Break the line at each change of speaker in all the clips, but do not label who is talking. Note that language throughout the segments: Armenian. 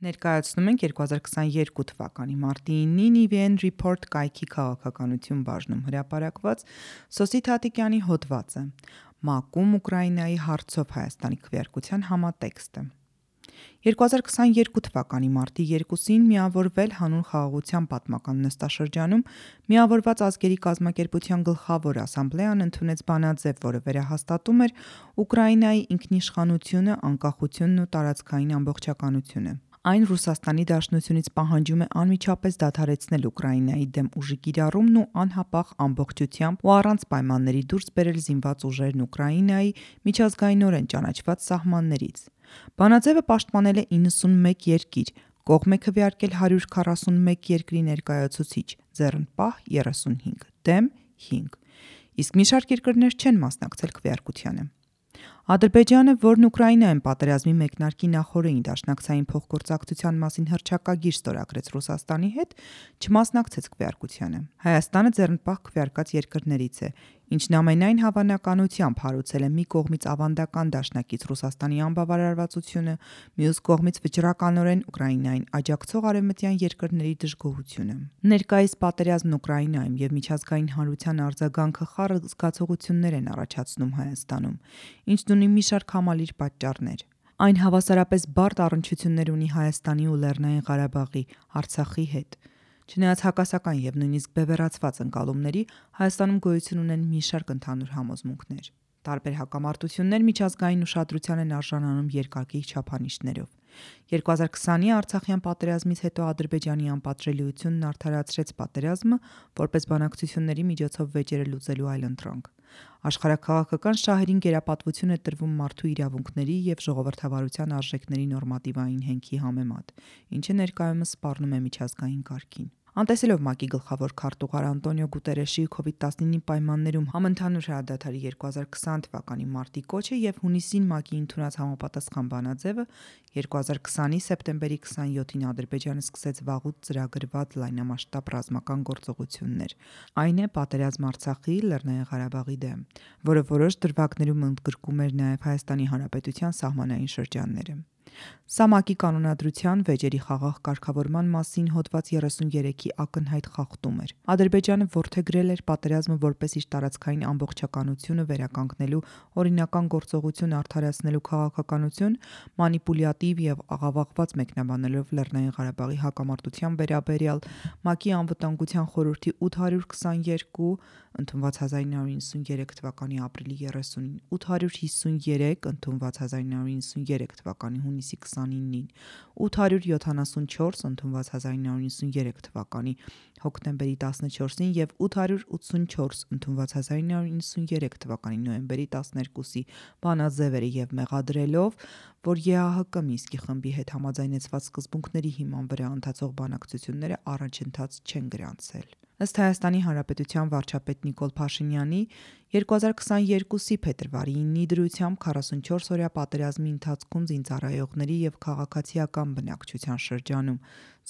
Ներկայացնում ենք 2022 թվականի մարտի 9-ին EVN Report կայքի քաղաքականություն բաժնում հրապարակված Սոսի Թատիկյանի հոդվածը. Մակում Ուկրաինայի հարցով Հայաստանի քվեարկության համատեքստը 2022 թվականի մարտի 2-ին միավորվել հանուն խաղաղության պատմական նստաշրջանում միավորված ազգերի կազմակերպության գլխավոր ասամբլեան ընդունեց բանաձև, որը վերահաստատում էր Ուկրաինայի ինքնիշխանությունը, անկախությունն ու տարածքային ամբողջականությունը։ Այն Ռուսաստանի Դաշնությունից պահանջում է անմիջապես դադարեցնել Ուկրաինայի դեմ ուժի կիրառումն ու անհապաղ ամբողջությամբ ու առանց պայմանների դուրս բերել զինված ուժերն Ուկրաինայի միջազգայինորեն ճանաչված սահմաններից։ Բանաձևը պաշտպանել է 91 երկիր, կողմ է քվեարկել 141 երկրի ներկայացուցիչ, ձեռնպահ 35, դեմ 5։ Իսկ մի շարք երկրներ չեն մասնակցել քվեարկությանը։ Ադրբեջանը, որն Ուկրաինայում պատերազմի մեկնարկի նախօրեին դաշնակցային փոխգործակցության մասին հռչակագիր ստորագրեց Ռուսաստանի հետ, չմասնակցեց քվեարկությանը։ Հայաստանը ձեռնպահ քվեարկած երկրներից է, ինչն ամենայն հավանականությամբ հարուցել է մի կողմից ավանդական դաշնակից Ռուսաստանի անբավարարվածությունը, մյուս կողմից վճռականորեն Ուկրաինային աջակցող արևմտյան երկրների դժգոհությունը։ Ներկայիս պատերազմն Ուկրաինայում եւ միջազգային հանրության արձագանքը խառը զգացողություններ են առաջացնում Հայաստանում, ինչն ունի մի շարք համալիր պատճառներ։ Այն հավասարապես բարդ առնչություններ ունի Հայաստանի ու Լեռնային Ղարաբաղի, Արցախի հետ։ Չնայած հակասական եւ նույնիսկ բևեռացված ընկալումների, Հայաստանում գոյություն ունեն մի շարք ընդհանուր համոզմունքներ։ Տարբեր հակամարտություններ միջազգային ուշադրության են արժանանում երկակի չափանիշներով։ 2020-ի Արցախյան պատերազմից հետո Ադրբեջանի անպատժելիությունն արդարացրեց պատերազմը որպես բանակցությունների միջոցով վեճերը լուծելու այլընտրանք։ Աշխարհակաղակական շահերին գերապատվություն է տրվում մարդու իրավունքների եւ ժողովրդավարության արժեքների նորմատիվային հենքի համեմատ, ինչը ներկայումս սպառնում է միջազգային կարգին։ Անտեսելով ՄԱԿ-ի գլխավոր քարտուղար Անտոնիո Գուտերեշի COVID-19-ի պայմաններում համընդհանուր հրադադարի 2020 թվականի մարտի կոչը եւ հունիսին ՄԱԿ-ի ընդունած համապատասխան բանաձևը 2020-ի սեպտեմբերի 27-ին Ադրբեջանը սկսեց վաղուց ծրագրված լայնամասշտաբ ռազմական գործողություններ։ Այն է պատերազմ Արցախի, Լեռնային Ղարաբաղի դեմ, որը որոշ դրվագներում ընդգրկում էր նաեւ Հայաստանի Հանրապետության սահմանային շրջանները։ Սամակի կանոնադրության վեճերի խաղաղ կարգավորման մասին հոդված 33-ի ակնհայտ խախտում էր։ Ադրբեջանը ворթեգրել էր պատերազմը որպես իր տարածքային ամբողջականությունը վերականգնելու, օրինական գործողություն արդարացնելու քաղաքականություն, մանիպուլյատիվ եւ աղավաղված մեկնաբանելով Լեռնային Ղարաբաղի հակամարտության վերաբերյալ ՄԱԿ-ի անվտանգության խորհրդի 822 ընդունված 1993 թվականի ապրիլի 30-ին, 853 ընդունված 1993 թվականի հունիսի 29-ին, 874 ընդունված 1993 թվականի հոկտեմբերի 14-ին եւ 884 ընդունված 1993 թվականի նոյեմբերի 12-ի բանաձևերը եւ մեղադրելով, որ ԵԱՀԿ Մինսկի խմբի հետ համաձայնեցված սկզբունքների հիման վրա ընթացող բանակցությունները առաջընթաց չեն գրանցել։ Ըստ Հայաստանի Հանրապետության վարչապետ Նիկոլ Փաշինյանի 2022-ի փետրվարի 9-ի դրությամբ 44 օրյա պատերազմի ընթացքում զինծառայողների եւ քաղաքացիական բնակչության շրջանում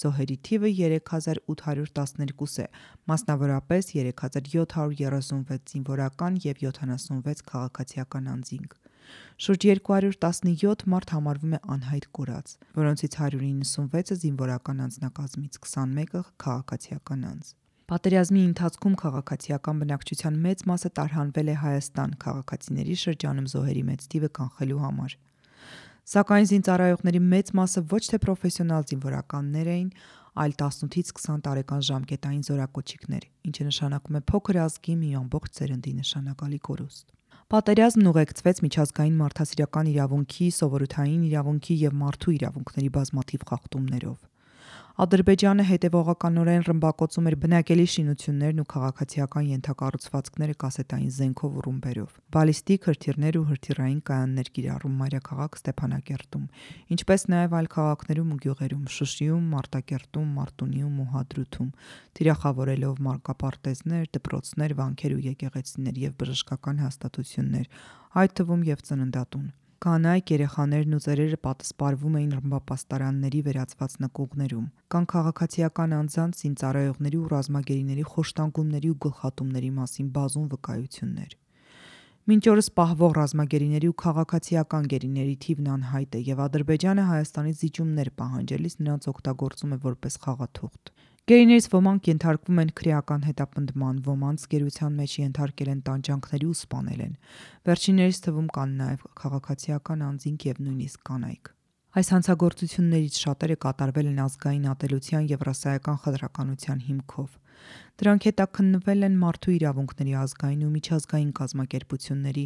զոհերի թիվը 3812 է, մասնավորապես 3736 զինվորական եւ 76 քաղաքացիական անձինք։ Շուրջ 217 մարդ համարվում է անհայտ կորած, որոնցից 196-ը զինվորական անձնակազմից, 21-ը քաղաքացիական անձ։ Պատերազմի ընթացքում քաղաքացիական բնակչության մեծ մասը տարհանվել է Հայաստան քաղաքացիների շրջանում զոհերի մեծ թիվը կանխելու համար։ Սակայն զինծառայողների մեծ մասը ոչ թե պրոֆեսիոնալ զինվորականներ էին, այլ 18-ից 20 տարեկան ժամկետային զորակոչիկներ, ինչը նշանակում է փոքր ազգի մի ամբողջ ծերնդի նշանակալի կորուստ։ Պատերազմն ուղեկցվեց միջազգային մարդասիրական իրավունքի, սովորութային իրավունքի եւ մարդու իրավունքների բազմաթիվ խախտումներով։ Ադրբեջանը հետևողականորեն ռմբակոծում էր բնակելի շինություններն ու քաղաքացիական ենթակառուցվածքները կասետային զենքով ու ռումբերով։ Բալիստիկ հրթիռներ ու հրթիռային կայաններ կիրառում մայրաքաղաք Ստեփանակերտում, ինչպես նաև այլ քաղաքներում ու գյուղերում՝ Շուշիում, Մարտակերտում, Մարտունիում ու Հադրութում, թիրախավորելով մարգապարտեզներ, դպրոցներ, վանքեր ու եկեղեցիներ եւ բժշկական հաստատություններ, այդ թվում եւ ծննդատուն։ Կանայք, երեխաներն ու ծերերը պատասպարվում էին ռմբապաստարանների վերածված նկուղներում։ Կան քաղաքացիական անձանց, զինծառայողների ու ռազմագերիների խոշտանգումների ու գլխատումների մասին բազում վկայություններ։ Մինչ օրս պահվող ռազմագերիների ու քաղաքացիական գերիների թիվն անհայտ է եւ Ադրբեջանը Հայաստանից զիջումներ պահանջելիս նրանց օգտագործում է որպես խաղաթուղթ։ Գերիներից ոմանք ենթարկվում են քրեական հետապնդման, ոմանց գերության մեջ ենթարկել են տանջանքների ու սպանել են։ Վերջիններից թվում կան նաև քաղաքացիական անձինք եւ նույնիսկ կանայք։ Այս հանցագործություններից շատերը կատարվել են ազգային ատելության եւ ռասայական խտրականության հիմքով։ Դրանք հետաքննվել են մարդու իրավունքների ազգային ու միջազգային կազմակերպությունների,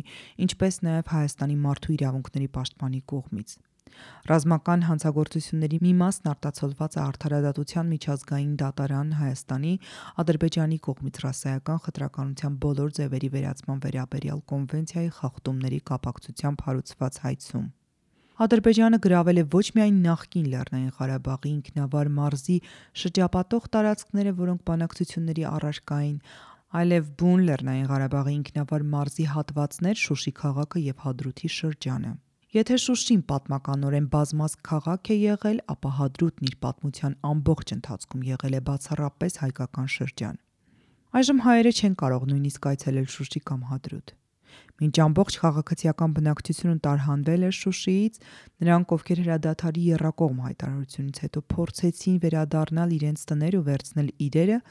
ինչպես նաև Հայաստանի մարդու իրավունքների պաշտպանի կողմից։ Ռազմական հանցագործությունների մի մասն արտացոլված է արդարադատության միջազգային դատարան Հայաստանի Ադրբեջանի կողմից ռասայական խտրականության բոլոր ձևերի վերացման վերաբերյալ կոնվենցիայի խախտումների կապակցությամբ հարուցված հայցում։ Ադրբեջանը գրավել է ոչ միայն նախկին Լեռնային Ղարաբաղի ինքնավար մարզի շրջապատող տարածքները, որոնք բանակցությունների առարկա էին, այլև բուն Լեռնային Ղարաբաղի ինքնավար մարզի հատվածներ Շուշի քաղաքը եւ Հադրութի շրջանը։ Եթե Շուշին պատմականորեն բազմազգ քաղաք է եղել, ապա Հադրութն իր պատմության ամբողջ ընթացքում եղել է բացառապես հայկական շրջան։ Այժմ հայերը չեն կարող նույնիսկ այցելել Շուշի կամ Հադրութ։ Մինչ ամբողջ քաղաքացիական բնակչությունը տարհանվել էր Շուշիից, նրանք, ովքեր հրադադարի երրակողմ հայտարարությունից հետո փորձեցին վերադառնալ իրենց տներ ու վերցնել իրերը,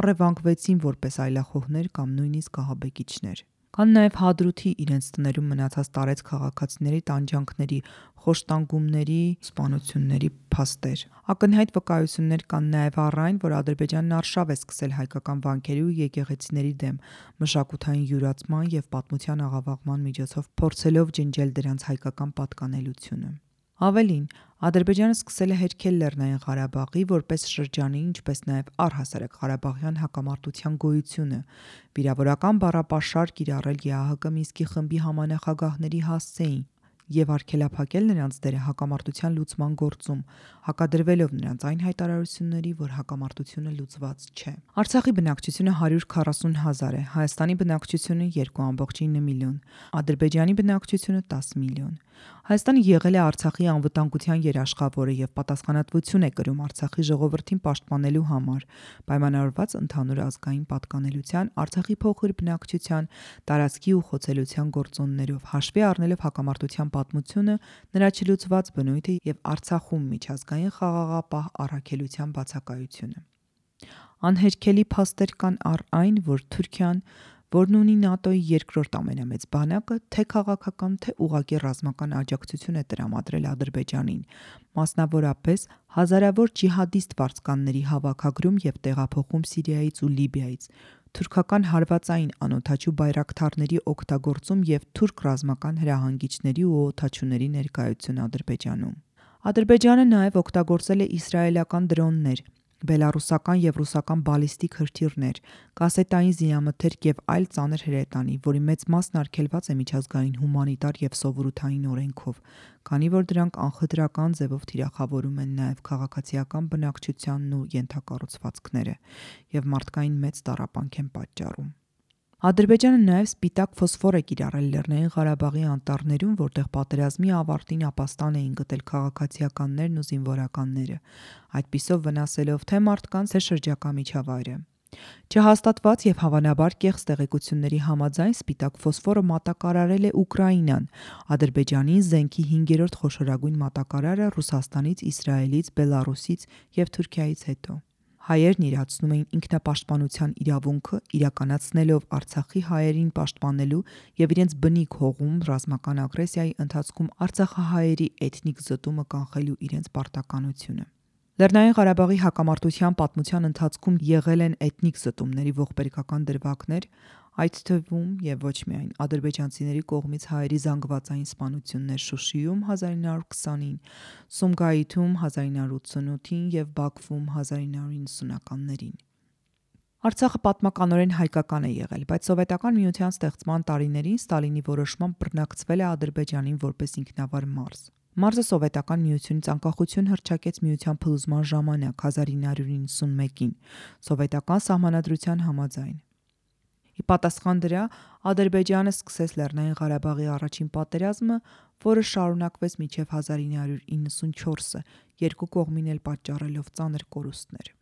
առևանգվեցին որպես այլախոհներ կամ նույնիսկ ահաբեկիչներ։ Կան նաև Հադրութի իրենց տներում մնացած տարեց քաղաքացիների տանջանքների, խոշտանգումների, սպանությունների փաստեր։ Ակնհայտ վկայություններ կան նաև առ այն, որ Ադրբեջանն արշավ է սկսել հայկական վանքերի ու եկեղեցիների դեմ, մշակութային յուրացման եւ պատմության աղավաղման միջոցով փորձելով ջնջել դրանց հայկական պատկանելությունը։ Ավելին, Ադրբեջանը սկսել է հերքել Լեռնային Ղարաբաղի որպես շրջանի, ինչպես նաև առհասարակ Ղարաբաղյան հակամարտության գոյությունը, վիրավորական բառապաշար կիրառել ԵԱՀԿ Մինսկի խմբի համանախագահների հասցեին, եւ արգելափակել նրանց դերը հակամարտության լուծման գործում, հակադրվելով նրանց այն հայտարարությունների, որ հակամարտությունը լուծված չէ։ Արցախի բնակչությունը 140 հազար է, Հայաստանի բնակչությունը 2.9 միլիոն, Ադրբեջանի բնակչությունը 10 միլիոն։ Հայաստանը եղել է Արցախի անվտանգության երաշխավորը եւ պատասխանատվություն է կրում Արցախի ժողովրդին պաշտպանելու համար, պայմանավորված ընդհանուր ազգային պատկանելության, Արցախի փոքր բնակչության, տարածքի ու խոցելության գործոններով, հաշվի առնելով հակամարտության պատմությունը, նրա չլուծված բնույթը եւ Արցախում միջազգային խաղաղապահ առաքելության բացակայությունը։ Անհերքելի փաստեր կան առ այն, որ Թուրքիան որն ունի ՆԱՏՕ-ի երկրորդ ամենամեծ բանակը, թե քաղաքական, թե ուղակի ռազմական աջակցություն է տրամադրել Ադրբեջանին, մասնավորապես հազարավոր ջիհադիստ վարձկանների հավաքագրում եւ տեղափոխում Սիրիայից ու Լիբիայից, թուրքական հարվածային անօթաչու բայրակթարների օգտագործում եւ թուրք ռազմական հրահանգիչների ու օթաչուների ներկայություն Ադրբեջանում։ Ադրբեջանը նաև օգտագործել է իսրայելական դրոններ, բելարուսական եւ ռուսական բալիստիկ հրթիռներ, կասետային զինամթերք եւ այլ ծանր հրետանի, որի մեծ մասն արգելված է միջազգային հումանիտար եւ սովորութային օրենքով, քանի որ դրանք անխտրական ձևով թիրախավորում են նաեւ քաղաքացիական բնակչությանն ու յենթակառուցվածքները եւ մարդկային մեծ տարապանք են պատճառում։ Ադրբեջանը նաև սպիտակ ֆոսֆոր է կիրառել Լեռնային Ղարաբաղի անտառներում, որտեղ պատերազմի ավարտին ապաստան էին գտել քաղաքացիականներն ու զինվորականները, այդպիսով վնասելով թե մարդկանց, թե շրջակա միջավայրը։ Չհաստատված եւ հավանաբար կեղծ տեղեկությունների համաձայն սպիտակ ֆոսֆորը մատակարարել է Ուկրաինան, Ադրբեջանի զենքի 5-րդ խոշորագույն մատակարարը Ռուսաստանից, Իսրայելից, Բելարուսից եւ Թուրքիայից հետո հայերն իրացնում էին ինքնապաշտպանության իրավունքը իրականացնելով Արցախի հայերին պաշտպանելու եւ իրենց բնիկ հողում ռազմական ագրեսիայի ընթացքում Արցախահայերի էթնիկ զտումը կանխելու իրենց պարտականությունը։ Լեռնային Ղարաբաղի հակամարտության պատմության ընթացքում եղել են էթնիկ զտումների ողբերգական դրվագներ, այդ թվում եւ ոչ միայն ադրբեջանցիների կողմից հայերի զանգվածային սպանություններ Շուշիում 1920-ին, Սումգայիթում 1988-ին եւ Բաքվում 1990-ականներին։ Արցախը պատմականորեն հայկական է եղել, բայց սովետական միության ստեղծման տարիներին Ստալինի որոշմամբ բռնակցվել է Ադրբեջանին որպես ինքնավար մարզ։ Մարզը սովետական միությունից անկախություն հռչակեց միության փլուզման ժամանակ 1991-ին, սովետական սահմանադրության համաձայն։ Ի պատասխան դրա Ադրբեջանը սկսեց Լեռնային Ղարաբաղի առաջին պատերազմը, որը շարունակվեց մինչև 1994-ը, երկու կողմին էլ պատճառելով ծանր կորուստներ։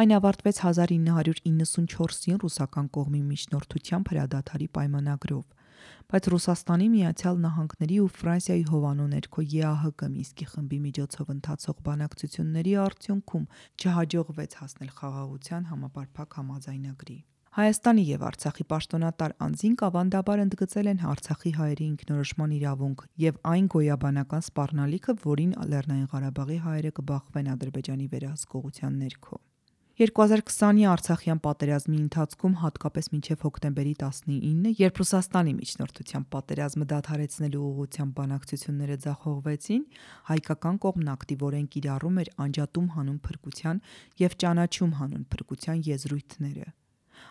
Այն ավարտվեց 1994-ին ռուսական կողմի միջնորդությամբ հրադադարի պայմանագրով։ բայց Ռուսաստանի Միացյալ Նահանգների ու Ֆրանսիայի հովանու ներքո ԵԱՀԿ Մինսկի խմբի միջոցով ընթացող բանակցությունների արդյունքում չհաջողվեց հասնել խաղաղության համապարփակ համաձայնագրի։ Հայաստանի եւ Արցախի պաշտոնատար անձինք ավանդաբար ընդգծել են Արցախի հայերի ինքնորոշման իրավունք եւ այն գոյաբանական սպառնալիքը, որին Լեռնային Ղարաբաղի հայերը կբախվեն Ադրբեջանի վերահսկողության ներքո։ 2020-ի Արցախյան պատերազմի ընթացքում հատկապես մինչև հոկտեմբերի 19-ը, երբ Ռուսաստանի միջնորդությամբ պատերազմը դադարեցնելու ուղղությամբ բանակցությունները ձախողվեցին, հայկական կողմն ակտիվորեն կիրառում էր անջատում հանուն փրկության եւ ճանաչում հանուն փրկության եզրույթները։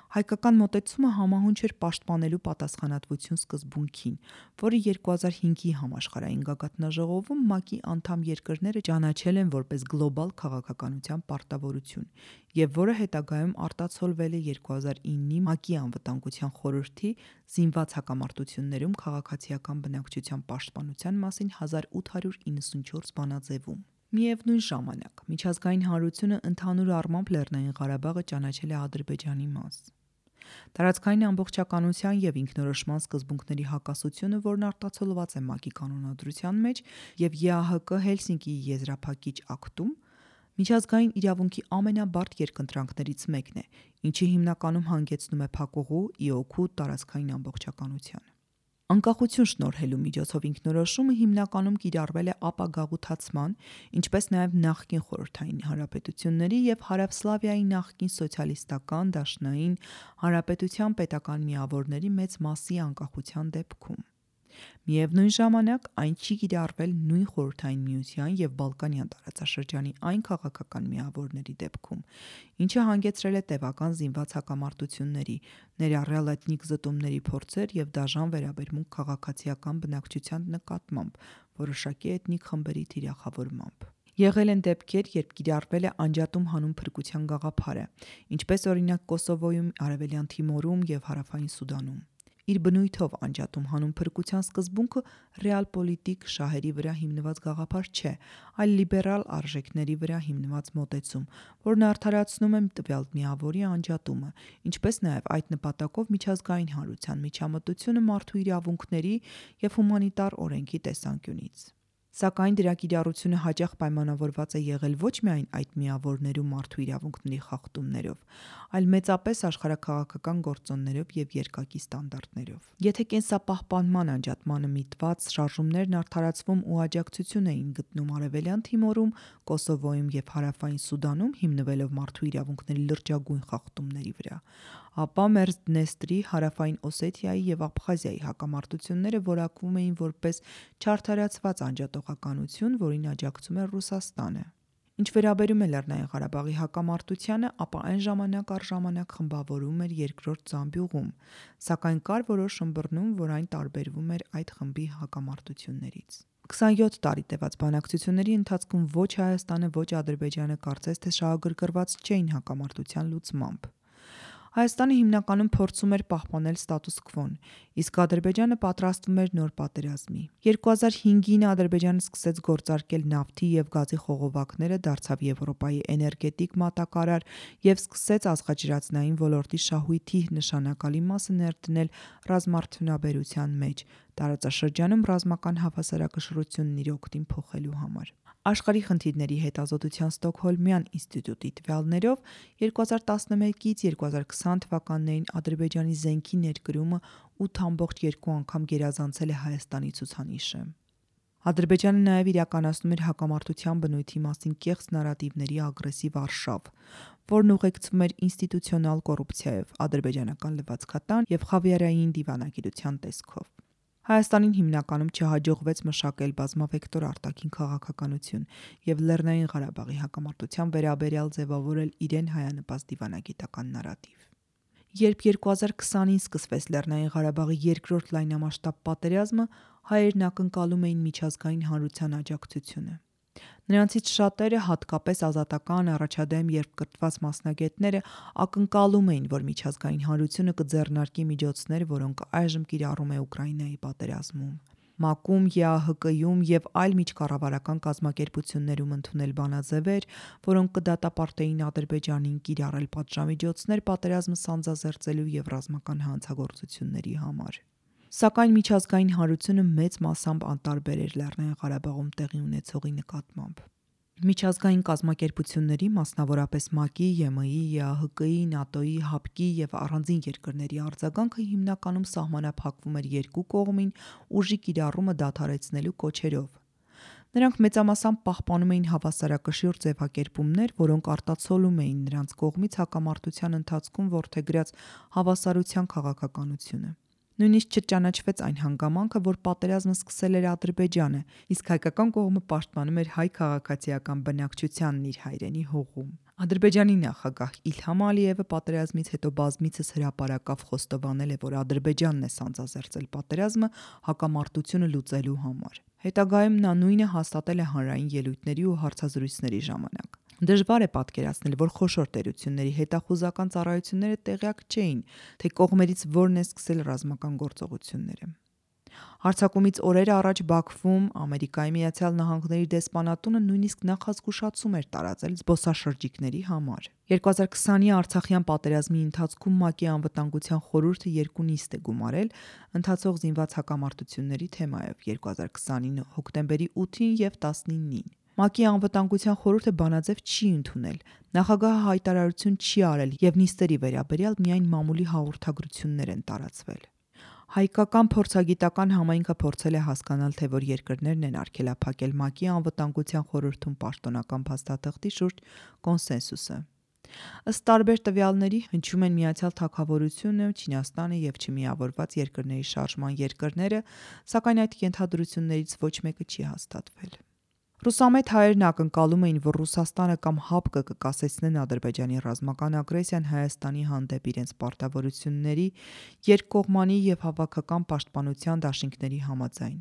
Հայկական մոտեցումը համահունչ էր պաշտպանելու պատասխանատվություն սկզբունքին, որը 2005-ի համաշխարհային գագաթնաժողովում ՄԱԿ-ի անդամ երկրները ճանաչել են որպես գլոբալ քաղաքականության պարտավորություն, եւ որը հետագայում արտացոլվել է 2009-ի ՄԱԿ-ի անվտանգության խորհրդի զինված հակամարտություններում քաղաքացիական բնակչության պաշտպանության մասին 1894 բանաձևում։ Միևնույն ժամանակ միջազգային հանրությունը ընդհանուր առմամբ Լեռնային Ղարաբաղը ճանաչել է Ադրբեջանի մաս։ Տարածքային ամբողջականության եւ ինքնորոշման սկզբունքների հակասությունը, որն արտացոլված է ՄԱԿ-ի կանոնադրության մեջ եւ ԵԱՀԿ Հելսինկիի եզրափակիչ ակտում, միջազգային իրավունքի ամենաբարդ երկընտրանքներից մեկն է, ինչը հիմնականում հանգեցնում է փակուղու ի օգուտ տարածքային ամբողջականության։ Անկախություն շնորհելու միջոցով ինքնորոշումը հիմնականում կիրառվել է ապագաղութացման, ինչպես նաև նախկին խորհրդային հանրապետությունների եւ Հարավսլավիայի նախկին սոցիալիստական դաշնային հանրապետության պետական միավորների մեծ մասի անկախության դեպքում։ Միևնույն ժամանակ այն չի կիրառվել նույն խորհրդային միության եւ Բալկանյան տարածաշրջանի այն քաղաքական միավորների դեպքում, ինչը հանգեցրել է տևական զինված հակամարտությունների, ներառյալ էթնիկ զտումների փորձեր եւ դաժան վերաբերմունք քաղաքացիական բնակչության նկատմամբ, որոշակի էթնիկ խմբերի թիրախավորմամբ։ Եղել են դեպքեր, երբ կիրառվել է անջատում հանուն փրկության գաղափարը, ինչպես օրինակ Կոսովոյում, Արևելյան Թիմորում եւ Հարավային Սուդանում։ Իր բնույթով անջատում հանուն փրկության սկզբունքը ռեալ-պոլիտիկ շահերի վրա հիմնված գաղափար չէ, այլ լիբերալ արժեքների վրա հիմնված մոտեցում, որն արդարացնում է տվյալ միավորի անջատումը, ինչպես նաև այդ նպատակով միջազգային հանրության միջամտությունը մարդու իրավունքների եւ հումանիտար օրենքի տեսանկյունից։ Սակայն դրա կիրառությունը հաճախ պայմանավորված է եղել ոչ միայն այդ միավորներու մարդու իրավունքների խախտումներով, այլ մեծապես աշխարհակաղակական գործոններով եւ երկակի ստանդարտներով։ Եթե կենսապահպանման անջատմանը միտված շարժումներն արդարացվում ու աջակցություն էին գտնում Արևելյան Թիմորում, Կոսովոյում եւ Հարավային Սուդանում հիմնվելով մարդու իրավունքների լրջագույն խախտումների վրա, ապա Մերձդնեստրի, Հարավային Օսեթիայի եւ Աբխազիայի հակամարտությունները որակվում էին որպես չարթարացված անջատողականություն, որին աջակցում էր Ռուսաստանը։ Ինչ վերաբերում է Լեռնային Ղարաբաղի հակամարտությանը, ապա այն ժամանակ առ ժամանակ խմբավորում էր երկրորդ Զամբյուղում, սակայն կար որոշ ըմբռնում, որ այն տարբերվում էր այդ խմբի հակամարտություններից։ 27 տարի տևած բանակցությունների ընթացքում ոչ Հայաստանը, ոչ Ադրբեջանը կարծես թե շահագրգռված չէին հակամարտության լուծմամբ։ Հայաստանը հիմնականում փորձում էր պահպանել ստատուս քվոն, իսկ Ադրբեջանը պատրաստվում էր նոր պատերազմի։ 2005-ին Ադրբեջանը սկսեց գործարկել նավթի եւ գազի խողովակները, դարձավ Եվրոպայի էներգետիկ մատակարար եւ սկսեց ազգաջրածնային ոլորտի շահույթի նշանակալի մասը ներդնել ռազմարդյունաբերության մեջ, տարածաշրջանում ռազմական հավասարակշռությունն իր օգտին փոխելու համար։ Աշխարհի խնդիրների հետազոտության Ստոկհոլմյան ինստիտուտի տվյալներով 2011-ից 2020 թվականներին Ադրբեջանի զենքի ներկրումը 8.2 անգամ գերազանցել է Հայաստանի ցուցանիշը։ Ադրբեջանը նաև իրականացնում էր հակամարտության բնույթի մասին կեղծ նարատիվների ագրեսիվ արշավ, որն ուղեկցվում էր ինստիտուցիոնալ կոռուպցիայով, ադրբեջանական լվացքատան եւ խավիարային դիվանագիտության տեսքով։ Հայաստանին հիմնականում չհաջողվեց մշակել բազմավեկտոր արտաքին քաղաքականություն եւ Լեռնային Ղարաբաղի հակամարտության վերաբերյալ ձևավորել իրեն հայանպաստ դիվանագիտական նարատիվ։ Երբ 2020-ին սկսվեց Լեռնային Ղարաբաղի երկրորդ լայնամասշտաբ պատերազմը, հայերն ակնկալում էին միջազգային հանրության աջակցությունը։ Նրանցից շատերը, հատկապես ազատական, առաջադեմ երբ կրթված մասնագետները, ակնկալում էին, որ միջազգային հանրությունը կձեռնարկի միջոցներ, որոնք այժմ կիրառում է Ուկրաինայի պատերազմում։ ՄԱԿ-ում, ԵԱՀԿ-ում եւ այլ միջկառավարական կազմակերպություններում ընդունել բանաձևեր, որոնք կդատապարտեին Ադրբեջանին կիրառել պատժամիջոցներ պատերազմը սանձազերծելու եւ ռազմական հանցագործությունների համար։ Սակայն միջազգային հանրությունը մեծ մասամբ անտարբեր էր Լեռնային Ղարաբաղում տեղի ունեցողի նկատմամբ։ Միջազգային կազմակերպությունների, մասնավորապես ՄԱԿ-ի, ԵՄ-ի, ԵԱՀԿ-ի, ՆԱՏՕ-ի, ՀԱՊԿ-ի եւ առանձին երկրների արձագանքը հիմնականում սահմանափակվում էր երկու կողմին ուժի կիրառումը դադարեցնելու կոչերով։ Նրանք մեծամասամբ պահպանում էին հավասարակշիռ ձևակերպումներ, որոնք արտացոլում էին նրանց կողմից հակամարտության ընթացքում ворթեգրած հավասարության քաղաքականությունը։ Նույնիսկ չճանաչվեց այն հանգամանքը, որ պատերազմը սկսել էր Ադրբեջանը, իսկ հայկական կողմը պաշտպանում էր հայ քաղաքացիական բնակչությանն իր հայրենի հողում։ Ադրբեջանի նախագահ Իլհամ Ալիևը պատերազմից հետո բազմիցս հրապարակավ խոստովանել է, որ Ադրբեջանն է սանձազերծել պատերազմը հակամարտությունը լուծելու համար։ Հետագայում նա նույնը հաստատել է հանրային ելույթների ու հարցազրույցների ժամանակ։ Դժվար է պատկերացնել, որ խոշոր տերությունների հետախուզական ծառայությունները տեղյակ չէին, թե կողմերից որն է սկսել ռազմական գործողությունները։ Հարցակումից օրեր առաջ Բաքվում Ամերիկայի Միացյալ Նահանգների դեսպանատունը նույնիսկ նախազգուշացում էր տարածել զբոսաշրջիկների համար։ 2020-ի Արցախյան պատերազմի ընթացքում ՄԱԿ-ի անվտանգության խորհուրդը երկու նիստ է գումարել ընթացող զինված հակամարտությունների թեմայով 2029 հոկտեմբերի 8-ին եւ 19-ին։ ՄԱԿ-ի անվտանգության խորհուրդը բանաձև չի ընդունել։ Նախագահը հայտարարություն չի արել եւ նիստերի վերաբերյալ միայն մամուլի հաղորդագրություններ են տարածվել։ Հայկական փորձագիտական համայնքը փորձել է հասկանալ, թե որ երկրներն են արգելափակել ՄԱԿ-ի անվտանգության խորհրդում պաշտոնական փաստաթղթի շուրջ կոնսենսուսը։ Ըստ տարբեր տվյալների հնչում են Միացյալ Թագավորությունը, Չինաստանը եւ չմիավորված երկրների շարժման երկրները, սակայն այդ ենթադրություններից ոչ մեկը չի հաստատվել։ Ռուսամետ հայերն ակնկալում էին, որ Ռուսաստանը կամ ՀԱՊԿ կկասեցնեն Ադրբեջանի ռազմական ագրեսիան Հայաստանի հանդեպ իրենց պարտավորությունների, երկկողմանի եւ հավաքական պաշտպանության դաշինքների համաձայն։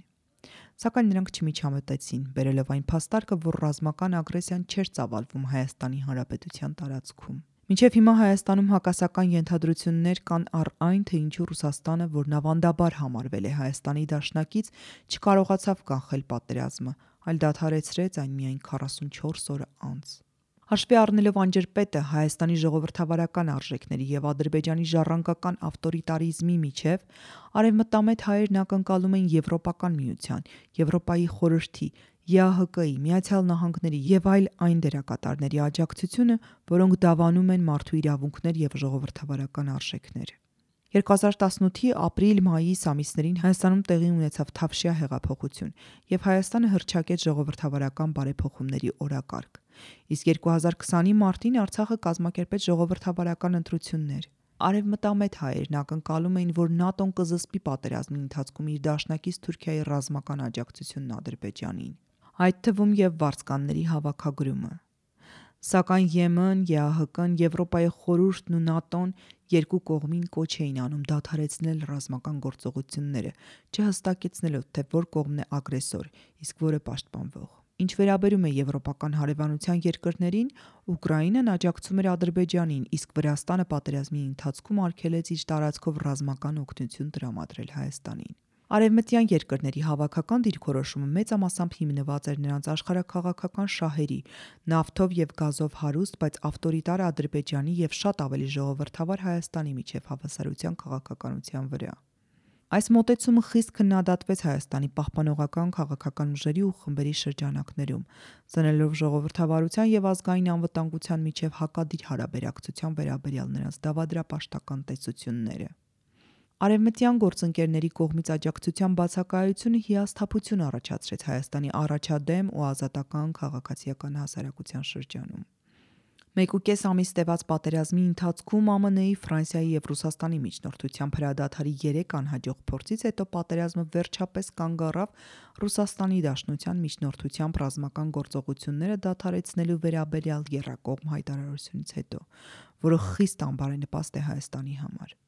Սակայն նրանք չմիջամտեցին, բերելով այն փաստարկը, որ ռազմական ագրեսիան չէր ծավալվում Հայաստանի Հանրապետության տարածքում։ Մինչև հիմա Հայաստանում հակասական ենթադրություններ կան առ այն, թե ինչու Ռուսաստանը, որն ավանդաբար համարվել է Հայաստանի դաշնակից, չկարողացավ կանխել պատերազմը, այլ դադարեցրեց այն միայն 44 օր անց։ Հաշվի առնելով անջրպետը Հայաստանի ժողովրդավարական արժեքների եւ Ադրբեջանի ժառանգական ավտորիտարիզմի միջև արևմտամետ հայերն ակնկալում էին Եվրոպական միության, Եվրոպայի խորհրդի, ԵԱՀԿ-ի, Միացյալ Նահանգների եւ այլ այն դերակատարների աջակցությունը, որոնք դավանում են մարդու իրավունքներ եւ ժողովրդավարական արժեքներ։ 2018-ի ապրիլ-մայիս ամիսներին Հայաստանում տեղի ունեցավ Թավշյա հեղափոխություն եւ Հայաստանը հրճակեց ժողովրդավարական բարեփոխումների օրակարգ։ Իսկ 2020-ի մարտին Արցախը կազմակերպեց ժողովրդավարական ընտրություններ։ Արևմտամետ հայերն ակնկալում էին, որ ՆԱՏՕ-ն կզսպի պատերազմի ընթացքում իր դաշնակից Թուրքիայի ռազմական աջակցությունն Ադրբեջանին, այդ թվում եւ վարձկանների հավաքագրումը։ Սակայն ԵՄ-ն, ԵԱՀԿ-ն, Եվրոպայի խորհուրդն ու ՆԱՏՕ-ն երկու կողմին կոչ էին անում դադարեցնել ռազմական գործողությունները, չհստակեցնելով, թե որ կողմն է ագրեսոր, իսկ որը պաշտպանվող։ Ինչ վերաբերում է եվրոպական հարևանության երկրներին, Ուկրաինան աջակցում էր Ադրբեջանին, իսկ Վրաստանը պատերազմի ընթացքում արգելեց իր տարածքով ռազմական օգնություն տրամադրել Հայաստանին։ Արևմտյան երկրների հավաքական դիրքորոշումը մեծամասամբ հիմնված էր նրանց աշխարհակաղակական շահերի, նավթով եւ գազով հարուստ, բայց ավտորիտար Ադրբեջանի եւ շատ ավելի ժողովրդավար Հայաստանի միջև հավասարության քաղաքականության վրա։ Այս մոտեցումը խիստ քննադատվեց Հայաստանի պահպանողական քաղաքական ուժերի ու խմբերի շրջանակներում, ծնելով ժողովրդավարության եւ ազգային անվտանգության միջև հակադիր հարաբերակցության վերաբերյալ նրանց դավադրապաշտական տեսությունները։ Արևմտյան գործընկերների կողմից աջակցության բացակայությունը հիասթափություն առաջացրեց Հայաստանի առաջադեմ ու ազատական քաղաքացիական հասարակության շրջանում։ Մեկուկես ամիս տևած պատերազմի ընթացքում ԱՄՆ-ի, Ֆրանսիայի եւ Ռուսաստանի միջնորդությամբ հրադադարի 3 անհաջող փորձից հետո պատերազմը վերջապես կանգ առավ Ռուսաստանի Դաշնության միջնորդությամբ ռազմական գործողությունները դադարեցնելու վերաբերյալ երրակողմ հայտարարությունից հետո, որը խիստ անբարենպաստ է Հայաստանի համար։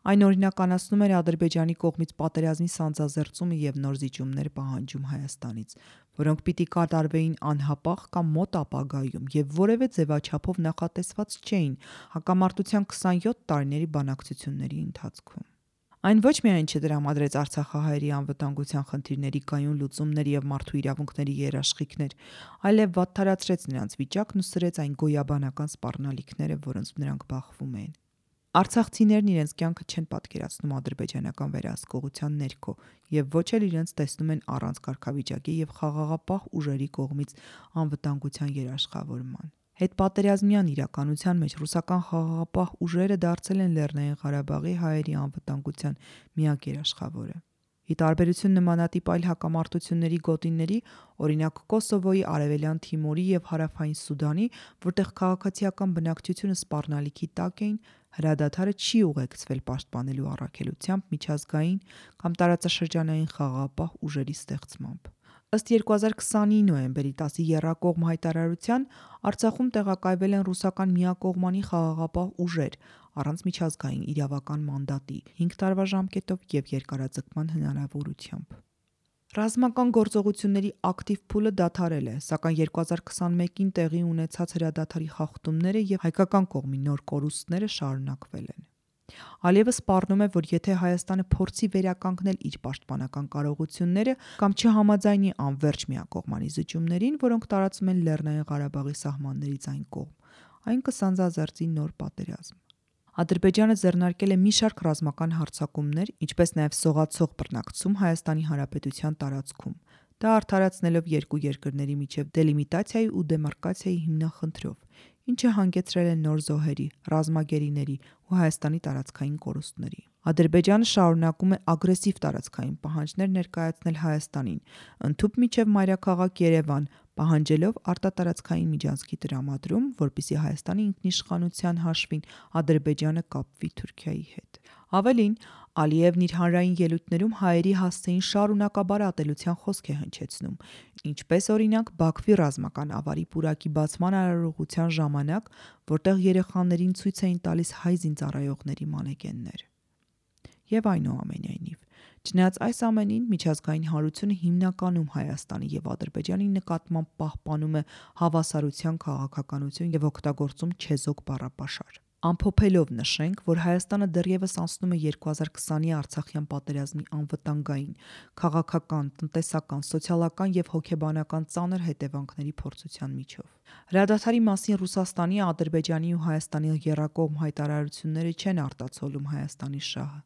Այն օրինականացնում էր Ադրբեջանի կողմից պատերազմի սանձազերծումը եւ նոր զիջումներ պահանջում Հայաստանից, որոնք պիտի կատարվեին անհապաղ կամ մոտ ապագայում եւ որևէ ձևաչափով նախատեսված չէին հակամարտության 27 տարիների բանակցությունների ընթացքում։ Այն ոչ միայն չդրամադրեց Արցախահայերի անվտանգության խնդիրների կայուն լուծումներ եւ մարդու իրավունքների երաշխիքներ, այլև վատթարացրեց նրանց վիճակն ու սրեց այն գոյաբանական սպառնալիքները, որոնց նրանք բախվում էին։ Արցախցիներն իրենց կյանքը չեն պատկերացնում ադրբեջանական վերահսկողության ներքո եւ ոչ էլ իրենց տեսնում են առանց կարգավիճակի եւ խաղաղապահ ուժերի կողմից անվտանգության երաշխավորման։ Հետպատերազմյան իրականության մեջ ռուսական խաղաղապահ ուժերը դարձել են Լեռնային Ղարաբաղի հայերի անվտանգության միակ երաշխավորը։ Ի տարբերություն նմանատիպ այլ հակամարտությունների գոտիների, օրինակ Կոսովոյի, Արևելյան Թիմորի եւ Հարավային Սուդանի, որտեղ քաղաքացիական բնակչությունը սպառնալիքի տակ էին, հրադադարը չի ուղեկցվել պաշտպանելու առաքելությամբ միջազգային կամ տարածաշրջանային խաղաղապահ ուժերի ստեղծմամբ։ Ըստ 2020-ի նոյեմբերի 10-ի Երակողմ հայտարարության Արցախում տեղակայվել են ռուսական միակողմանի խաղաղապահ ուժեր առանց միջազգային իրավական մանդատի 5 տարվա ժամկետով եւ երկարաձգման հնարավորությամբ։ Ռազմական գործողությունների ակտիվ փուլը դադարել է, սակայն 2021-ին տեղի ունեցած հրադադարի խախտումները եւ հայկական կողմի նոր կորուստները շարունակվել են։ Ալիևը սպառնում է, որ եթե Հայաստանը փորձի վերականգնել իր պաշտպանական կարողությունները կամ չհամաձայնի անverջ միակողմանի զիջումներին, որոնք տարածում են Լեռնային Ղարաբաղի սահմաններից այն կողմ, այն կսանձազերծի նոր պատերազմ։ Ադրբեջանը ձեռնարկել է մի շարք ռազմական հարձակումներ, ինչպես նաև սողացող բռնակցում Հայաստանի Հանրապետության տարածքում։ Դա արդարացնելով երկու երկրների միջև դելիմիտացիայի ու դեմարկացիայի հիմնախնդրով, ինչը հանգեցրել է նոր զոհերի, ռազմագերիների ու Հայաստանի տարածքային կորուստների։ Ադրբեջանը շարունակում է ագրեսիվ տարածքային պահանջներ ներկայացնել Հայաստանին, ընդཐུպ միջև մայրաքաղաք Երևան, պահանջելով արտատարածքային միջանցքի տրամադրում, որպիսի Հայաստանի ինքնիշխանության հաշվին Ադրբեջանը կապվի Թուրքիայի հետ։ Ավելին, Ալիևն իր հանրային ելույթներում հայերի հասցեին շարունակաբար ատելության խոսք է հնչեցնում, ինչպես օրինակ Բաքվի ռազմական ավարի պուրակի բացման արարողության ժամանակ, որտեղ երեխաներին ցույց էին տալիս հայ զինծառայողների մանեկեններ։ Եվ այնուամենայնիվ, չնայած այս ամենին միջազգային հանրությունը հիմնականում Հայաստանի եւ Ադրբեջանի նկատմամբ պահպանում է հավասարության քաղաքականություն եւ օգտագործում չեզոք բառապաշար։ Ամփոփելով նշենք, որ Հայաստանը դեռևս անցնում է 2020-ի Արցախյան պատերազմի անվտանգային, քաղաքական, տնտեսական, սոցիալական եւ հոգեբանական ծանր հետևանքների փորձության միջով։ Հրադադարի մասին Ռուսաստանի, Ադրբեջանի ու Հայաստանի երակողմ հայտարարությունները չեն արտացոլում Հայաստանի շահը,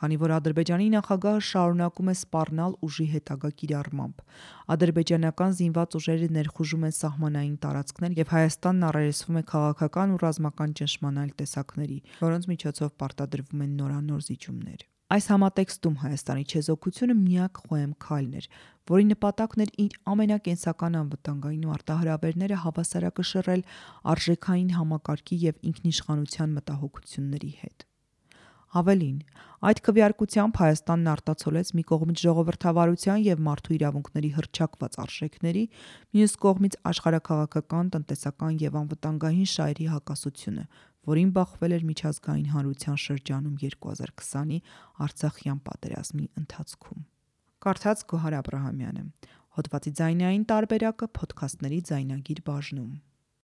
քանի որ Ադրբեջանի նախագահը շարունակում է սպառնալ ուժի հետագա կիրառմամբ։ Ադրբեջանական զինված ուժերը ներխուժում են սահմանային տարածքներ եւ Հայաստանն առերեսվում է քաղաքական ու ռազմական ճնշման այլ տեսակների, որոնց միջոցով պարտադրվում են նորանոր զիջումներ։ Այս համատեքստում Հայաստանի չեզոքությունը միակ խոեմ քայլն էր, որի նպատակն էր իր ամենակենսական անվտանգային ու արտահրավերները հավասարակշռել արժեքային համակարգի եւ ինքնիշխանության մտահոգությունների հետ։ Ավելին, այդ քվեարկությամբ Հայաստանն արտացոլեց մի կողմից ժողովրդավարության եւ մարդու իրավունքների հրճակված արժեքների, մյուս կողմից աշխարհակաղակական, տնտեսական եւ անվտանգային շահերի հակասությունը, որին բախվել էր միջազգային հանրության շրջանում 2020-ի Արցախյան պատերազմի ընթացքում։ Կարդաց Գոհար Աբ รา համյանը։ Հոդվացի ձայնային տարբերակը ոդքասթների ձայնագիր բաժնում։